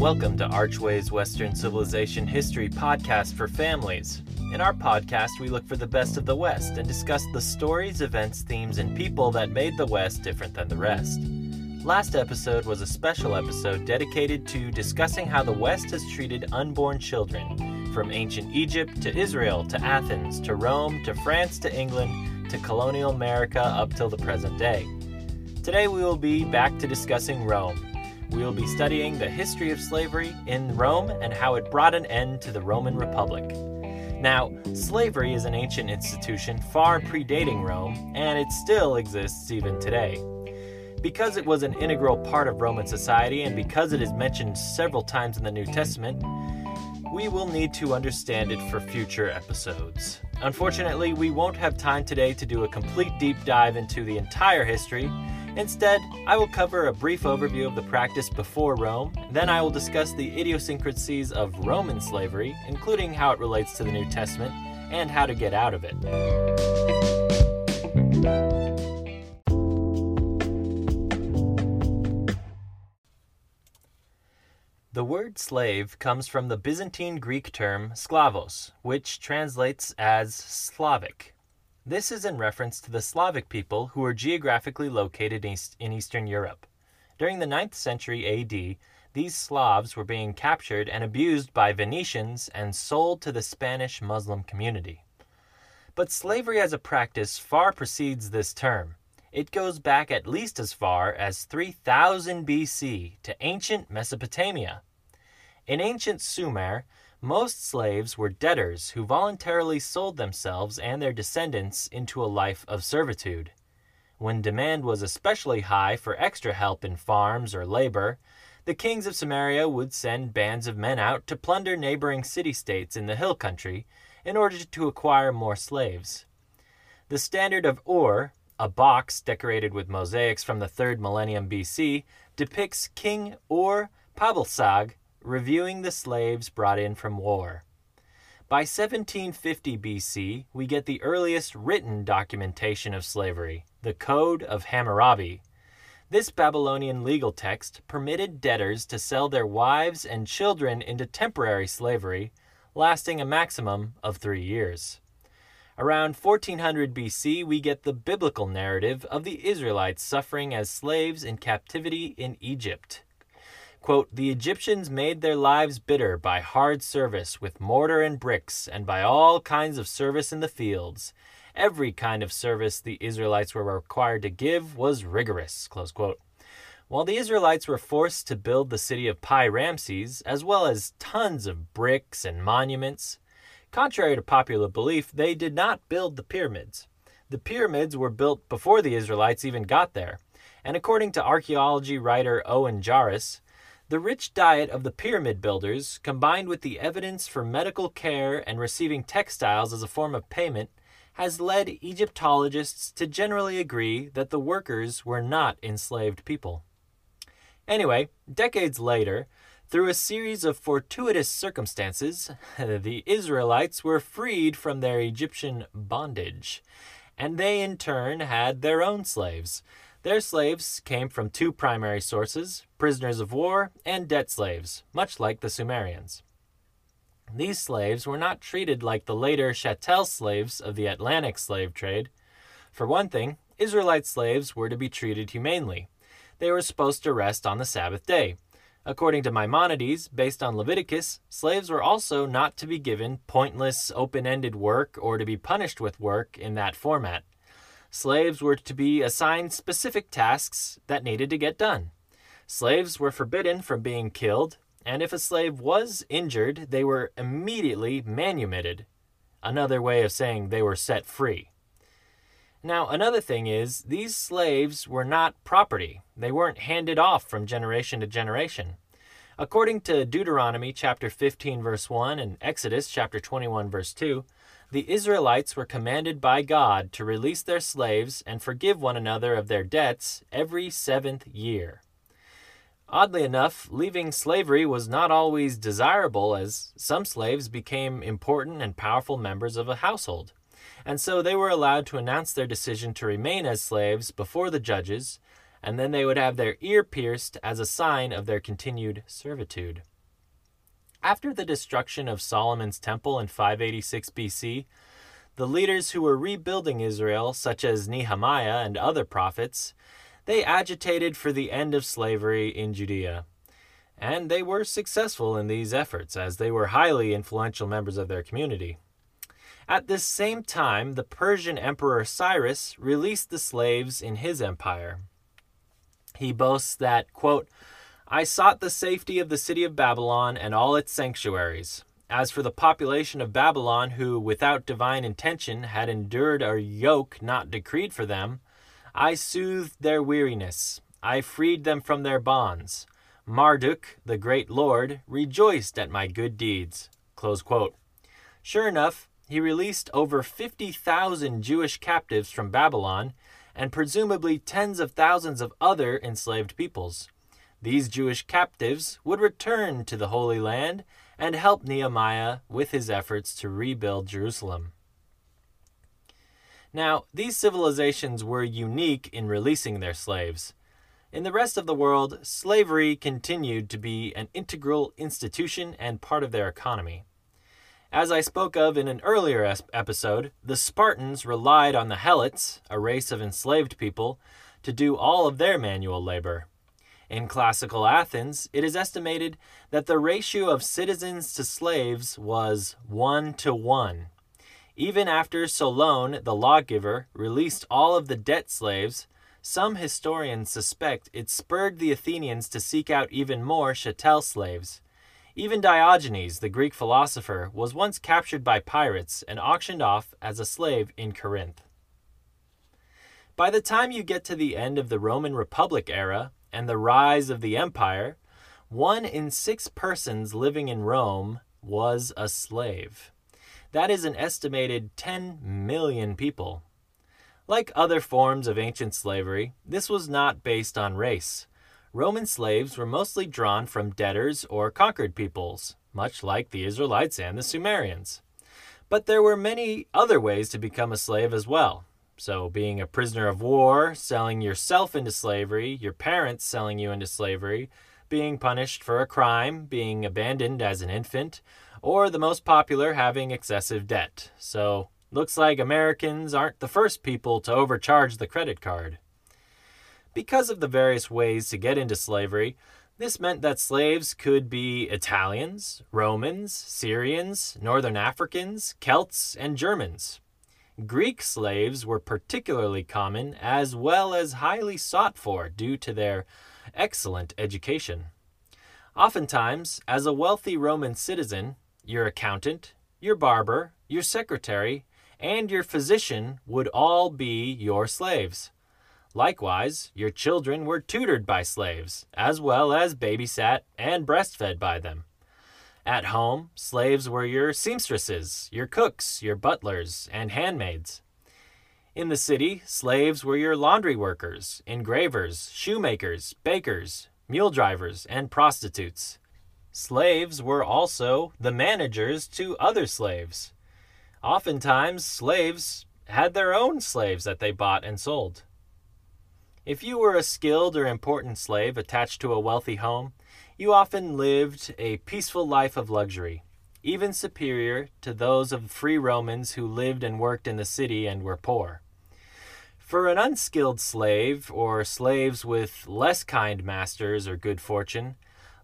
Welcome to Archways Western Civilization History podcast for families. In our podcast, we look for the best of the West and discuss the stories, events, themes, and people that made the West different than the rest. Last episode was a special episode dedicated to discussing how the West has treated unborn children, from ancient Egypt to Israel to Athens to Rome to France to England to colonial America up till the present day. Today we will be back to discussing Rome. We will be studying the history of slavery in Rome and how it brought an end to the Roman Republic. Now, slavery is an ancient institution far predating Rome, and it still exists even today. Because it was an integral part of Roman society and because it is mentioned several times in the New Testament, we will need to understand it for future episodes. Unfortunately, we won't have time today to do a complete deep dive into the entire history, Instead, I will cover a brief overview of the practice before Rome, then I will discuss the idiosyncrasies of Roman slavery, including how it relates to the New Testament, and how to get out of it. The word slave comes from the Byzantine Greek term sklavos, which translates as Slavic. This is in reference to the Slavic people who were geographically located in Eastern Europe. During the 9th century AD, these Slavs were being captured and abused by Venetians and sold to the Spanish Muslim community. But slavery as a practice far precedes this term. It goes back at least as far as 3000 BC to ancient Mesopotamia. In ancient Sumer, most slaves were debtors who voluntarily sold themselves and their descendants into a life of servitude. When demand was especially high for extra help in farms or labor, the kings of Sumeria would send bands of men out to plunder neighboring city states in the hill country in order to acquire more slaves. The standard of Ur, a box decorated with mosaics from the 3rd millennium BC, depicts King Ur Pabilsag reviewing the slaves brought in from war. By 1750 BC, we get the earliest written documentation of slavery, the Code of Hammurabi. This Babylonian legal text permitted debtors to sell their wives and children into temporary slavery, lasting a maximum of three years. Around 1400 BC, we get the biblical narrative of the Israelites suffering as slaves in captivity in Egypt. Quote, the Egyptians made their lives bitter by hard service with mortar and bricks, and by all kinds of service in the fields. Every kind of service the Israelites were required to give was rigorous. Close quote. While the Israelites were forced to build the city of Pi Ramses, as well as tons of bricks and monuments, contrary to popular belief, they did not build the pyramids. The pyramids were built before the Israelites even got there. And according to archaeology writer Owen Jarus, the rich diet of the pyramid builders, combined with the evidence for medical care and receiving textiles as a form of payment, has led Egyptologists to generally agree that the workers were not enslaved people. Anyway, decades later, through a series of fortuitous circumstances, the Israelites were freed from their Egyptian bondage, and they in turn had their own slaves, their slaves came from two primary sources prisoners of war and debt slaves, much like the Sumerians. These slaves were not treated like the later chattel slaves of the Atlantic slave trade. For one thing, Israelite slaves were to be treated humanely. They were supposed to rest on the Sabbath day. According to Maimonides, based on Leviticus, slaves were also not to be given pointless, open ended work or to be punished with work in that format. Slaves were to be assigned specific tasks that needed to get done. Slaves were forbidden from being killed, and if a slave was injured, they were immediately manumitted. Another way of saying they were set free. Now, another thing is, these slaves were not property. They weren't handed off from generation to generation. According to Deuteronomy chapter 15 verse 1 and Exodus chapter 21 verse 2, the Israelites were commanded by God to release their slaves and forgive one another of their debts every seventh year. Oddly enough, leaving slavery was not always desirable as some slaves became important and powerful members of a household. And so they were allowed to announce their decision to remain as slaves before the judges, and then they would have their ear pierced as a sign of their continued servitude. After the destruction of Solomon's temple in 586 BC, the leaders who were rebuilding Israel, such as Nehemiah and other prophets, they agitated for the end of slavery in Judea. And they were successful in these efforts, as they were highly influential members of their community. At this same time, the Persian Emperor Cyrus released the slaves in his empire. He boasts that, quote, I sought the safety of the city of Babylon and all its sanctuaries. As for the population of Babylon, who, without divine intention, had endured a yoke not decreed for them, I soothed their weariness. I freed them from their bonds. Marduk, the great lord, rejoiced at my good deeds. Sure enough, he released over 50,000 Jewish captives from Babylon and presumably tens of thousands of other enslaved peoples. These Jewish captives would return to the Holy Land and help Nehemiah with his efforts to rebuild Jerusalem. Now, these civilizations were unique in releasing their slaves. In the rest of the world, slavery continued to be an integral institution and part of their economy. As I spoke of in an earlier episode, the Spartans relied on the Helots, a race of enslaved people, to do all of their manual labor. In classical Athens, it is estimated that the ratio of citizens to slaves was 1 to 1. Even after Solon, the lawgiver, released all of the debt slaves, some historians suspect it spurred the Athenians to seek out even more chattel slaves even Diogenes, the Greek philosopher, was once captured by pirates and auctioned off as a slave in Corinth. By the time you get to the end of the Roman Republic era and the rise of the empire, one in six persons living in Rome was a slave. That is an estimated 10 million people. Like other forms of ancient slavery, this was not based on race. Roman slaves were mostly drawn from debtors or conquered peoples, much like the Israelites and the Sumerians. But there were many other ways to become a slave as well. So, being a prisoner of war, selling yourself into slavery, your parents selling you into slavery, being punished for a crime, being abandoned as an infant, or the most popular, having excessive debt. So, looks like Americans aren't the first people to overcharge the credit card. Because of the various ways to get into slavery, this meant that slaves could be Italians, Romans, Syrians, Northern Africans, Celts, and Germans. Greek slaves were particularly common as well as highly sought for due to their excellent education. Oftentimes, as a wealthy Roman citizen, your accountant, your barber, your secretary, and your physician would all be your slaves. Likewise, your children were tutored by slaves, as well as babysat and breastfed by them. At home, slaves were your seamstresses, your cooks, your butlers, and handmaids. In the city, slaves were your laundry workers, engravers, shoemakers, bakers, mule drivers, and prostitutes. Slaves were also the managers to other slaves. Oftentimes, slaves had their own slaves that they bought and sold. If you were a skilled or important slave attached to a wealthy home, you often lived a peaceful life of luxury, even superior to those of free Romans who lived and worked in the city and were poor. For an unskilled slave, or slaves with less kind masters or good fortune,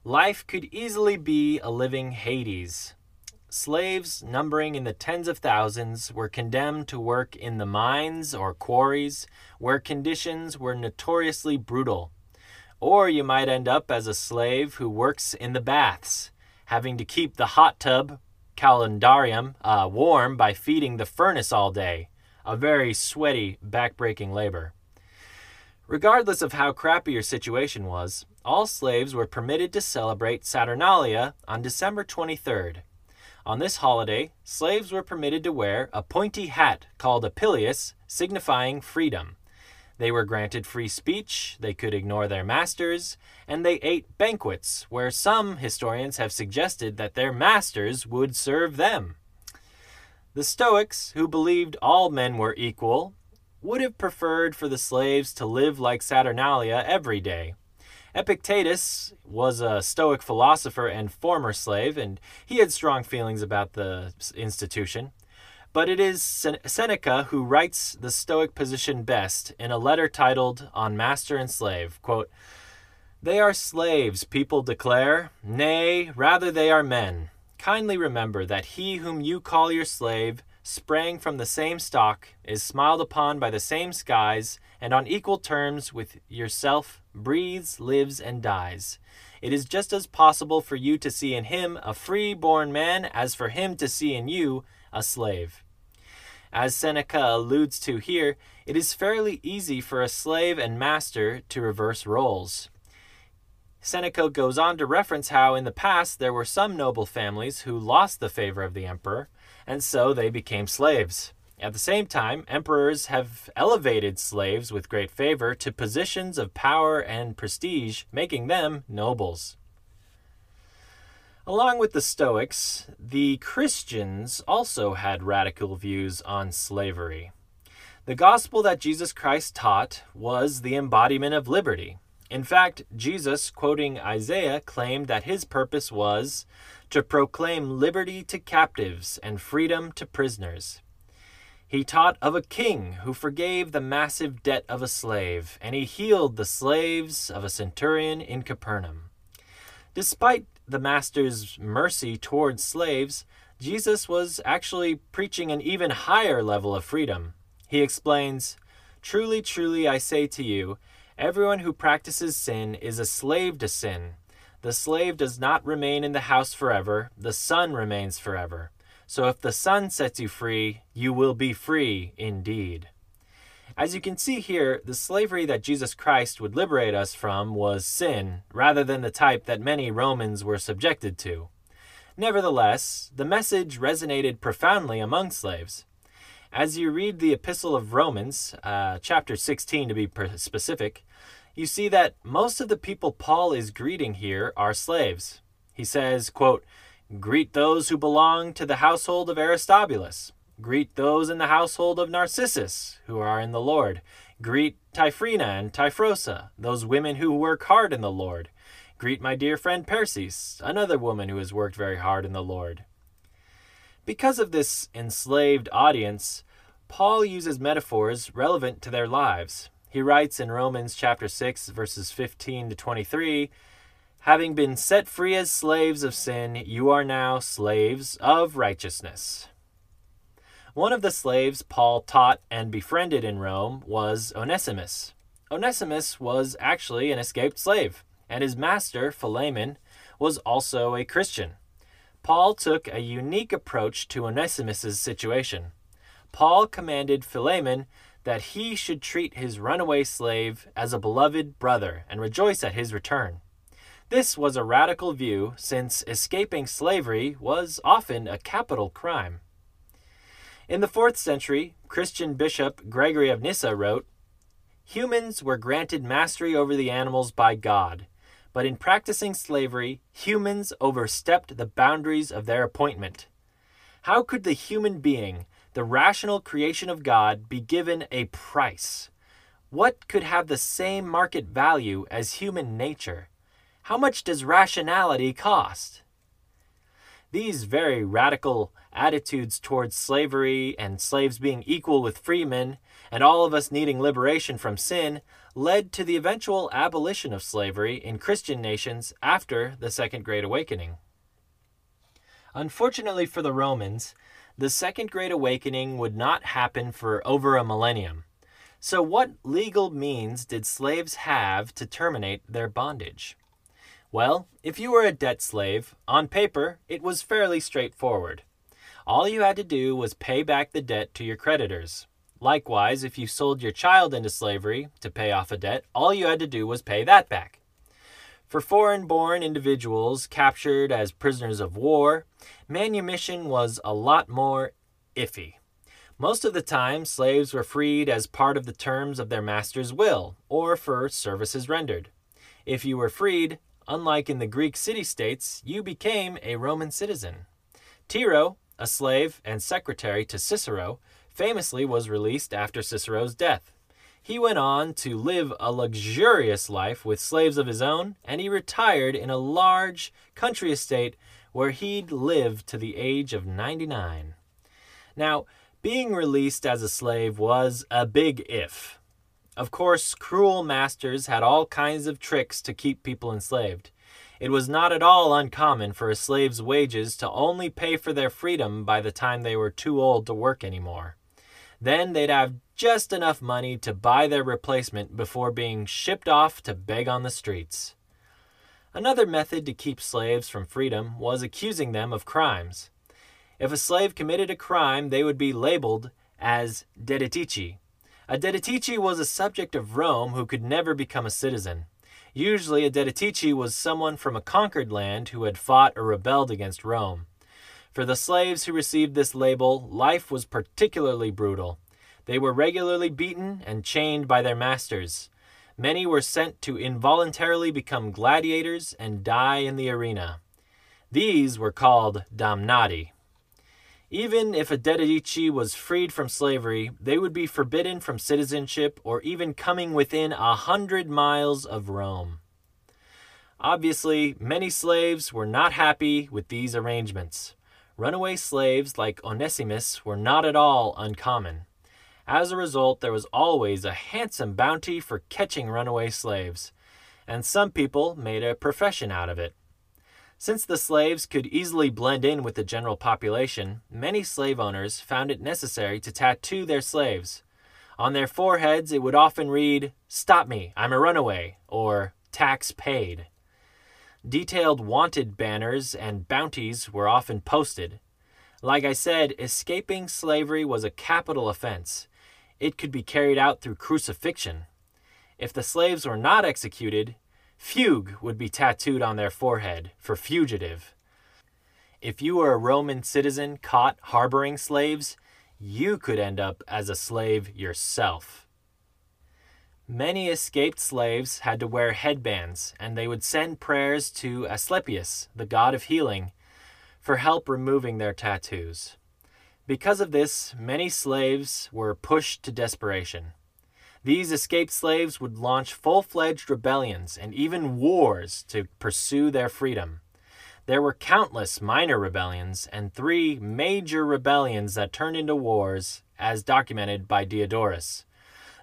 life could easily be a living Hades, slaves numbering in the tens of thousands were condemned to work in the mines or quarries where conditions were notoriously brutal. Or you might end up as a slave who works in the baths, having to keep the hot tub, caldarium, uh, warm by feeding the furnace all day. A very sweaty, backbreaking labor. Regardless of how crappy your situation was, all slaves were permitted to celebrate Saturnalia on December 23rd, on this holiday, slaves were permitted to wear a pointy hat called a pileus, signifying freedom. They were granted free speech, they could ignore their masters, and they ate banquets, where some historians have suggested that their masters would serve them. The Stoics, who believed all men were equal, would have preferred for the slaves to live like Saturnalia every day. Epictetus was a Stoic philosopher and former slave, and he had strong feelings about the institution. But it is Seneca who writes the Stoic position best in a letter titled On Master and Slave. Quote, they are slaves, people declare. Nay, rather they are men. Kindly remember that he whom you call your slave sprang from the same stock, is smiled upon by the same skies, and on equal terms with yourself breathes, lives, and dies. It is just as possible for you to see in him a free born man as for him to see in you a slave. As Seneca alludes to here, it is fairly easy for a slave and master to reverse roles. Seneca goes on to reference how in the past there were some noble families who lost the favor of the emperor, and so they became slaves. At the same time, emperors have elevated slaves with great favor to positions of power and prestige, making them nobles. Along with the Stoics, the Christians also had radical views on slavery. The gospel that Jesus Christ taught was the embodiment of liberty. In fact, Jesus, quoting Isaiah, claimed that his purpose was to proclaim liberty to captives and freedom to prisoners. He taught of a king who forgave the massive debt of a slave, and he healed the slaves of a centurion in Capernaum. Despite the master's mercy towards slaves, Jesus was actually preaching an even higher level of freedom. He explains, Truly, truly, I say to you, everyone who practices sin is a slave to sin. The slave does not remain in the house forever, the son remains forever. So if the son sets you free, you will be free indeed. As you can see here, the slavery that Jesus Christ would liberate us from was sin, rather than the type that many Romans were subjected to. Nevertheless, the message resonated profoundly among slaves. As you read the Epistle of Romans, uh, chapter 16 to be specific, you see that most of the people Paul is greeting here are slaves. He says, quote, Greet those who belong to the household of Aristobulus. Greet those in the household of Narcissus, who are in the Lord. Greet Tryphena and Tryphosa, those women who work hard in the Lord. Greet my dear friend Persis, another woman who has worked very hard in the Lord. Because of this enslaved audience, Paul uses metaphors relevant to their lives. He writes in Romans chapter 6 verses 15 to 23, having been set free as slaves of sin, you are now slaves of righteousness. One of the slaves Paul taught and befriended in Rome was Onesimus. Onesimus was actually an escaped slave, and his master, Philemon, was also a Christian. Paul took a unique approach to Onesimus's situation. Paul commanded Philemon that he should treat his runaway slave as a beloved brother and rejoice at his return. This was a radical view since escaping slavery was often a capital crime. In the 4th century, Christian bishop Gregory of Nyssa wrote Humans were granted mastery over the animals by God, but in practicing slavery, humans overstepped the boundaries of their appointment. How could the human being, the rational creation of God, be given a price? What could have the same market value as human nature? How much does rationality cost? These very radical attitudes towards slavery and slaves being equal with freemen and all of us needing liberation from sin led to the eventual abolition of slavery in Christian nations after the Second Great Awakening. Unfortunately for the Romans, the Second Great Awakening would not happen for over a millennium. So, what legal means did slaves have to terminate their bondage? Well, if you were a debt slave, on paper, it was fairly straightforward. All you had to do was pay back the debt to your creditors. Likewise, if you sold your child into slavery to pay off a debt, all you had to do was pay that back. For foreign born individuals captured as prisoners of war, manumission was a lot more iffy. Most of the time, slaves were freed as part of the terms of their master's will or for services rendered. If you were freed, Unlike in the Greek city states, you became a Roman citizen. Tiro, a slave and secretary to Cicero, famously was released after Cicero's death. He went on to live a luxurious life with slaves of his own, and he retired in a large country estate where he'd lived to the age of 99. Now, being released as a slave was a big if. Of course, cruel masters had all kinds of tricks to keep people enslaved. It was not at all uncommon for a slave's wages to only pay for their freedom by the time they were too old to work anymore. Then they'd have just enough money to buy their replacement before being shipped off to beg on the streets. Another method to keep slaves from freedom was accusing them of crimes. If a slave committed a crime, they would be labeled as deditici. A deditici was a subject of Rome who could never become a citizen. Usually, a deditici was someone from a conquered land who had fought or rebelled against Rome. For the slaves who received this label, life was particularly brutal. They were regularly beaten and chained by their masters. Many were sent to involuntarily become gladiators and die in the arena. These were called damnati. Even if a dedici was freed from slavery, they would be forbidden from citizenship or even coming within a hundred miles of Rome. Obviously, many slaves were not happy with these arrangements. Runaway slaves like Onesimus were not at all uncommon. As a result, there was always a handsome bounty for catching runaway slaves, and some people made a profession out of it. Since the slaves could easily blend in with the general population, many slave owners found it necessary to tattoo their slaves. On their foreheads, it would often read, Stop me, I'm a runaway, or Tax paid. Detailed wanted banners and bounties were often posted. Like I said, escaping slavery was a capital offense. It could be carried out through crucifixion. If the slaves were not executed, fugue would be tattooed on their forehead for fugitive. If you were a Roman citizen caught harboring slaves, you could end up as a slave yourself. Many escaped slaves had to wear headbands, and they would send prayers to Asclepius, the god of healing, for help removing their tattoos. Because of this, many slaves were pushed to desperation. These escaped slaves would launch full fledged rebellions and even wars to pursue their freedom. There were countless minor rebellions and three major rebellions that turned into wars, as documented by Diodorus.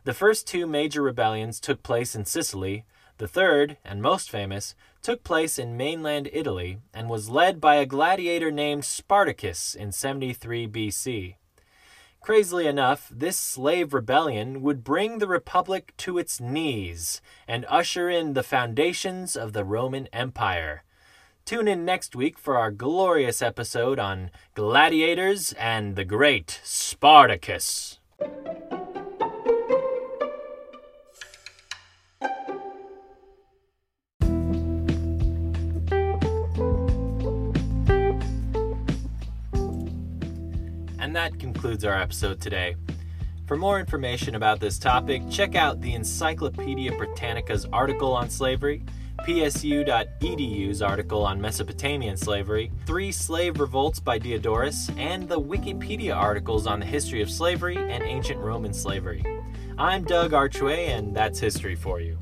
The first two major rebellions took place in Sicily. The third, and most famous, took place in mainland Italy and was led by a gladiator named Spartacus in 73 BC. Crazily enough, this slave rebellion would bring the Republic to its knees and usher in the foundations of the Roman Empire. Tune in next week for our glorious episode on gladiators and the great Spartacus. And that concludes our episode today. For more information about this topic, check out the Encyclopedia Britannica's article on slavery, PSU.edu's article on Mesopotamian slavery, Three Slave Revolts by Diodorus, and the Wikipedia articles on the history of slavery and ancient Roman slavery. I'm Doug Archibald, and that's history for you.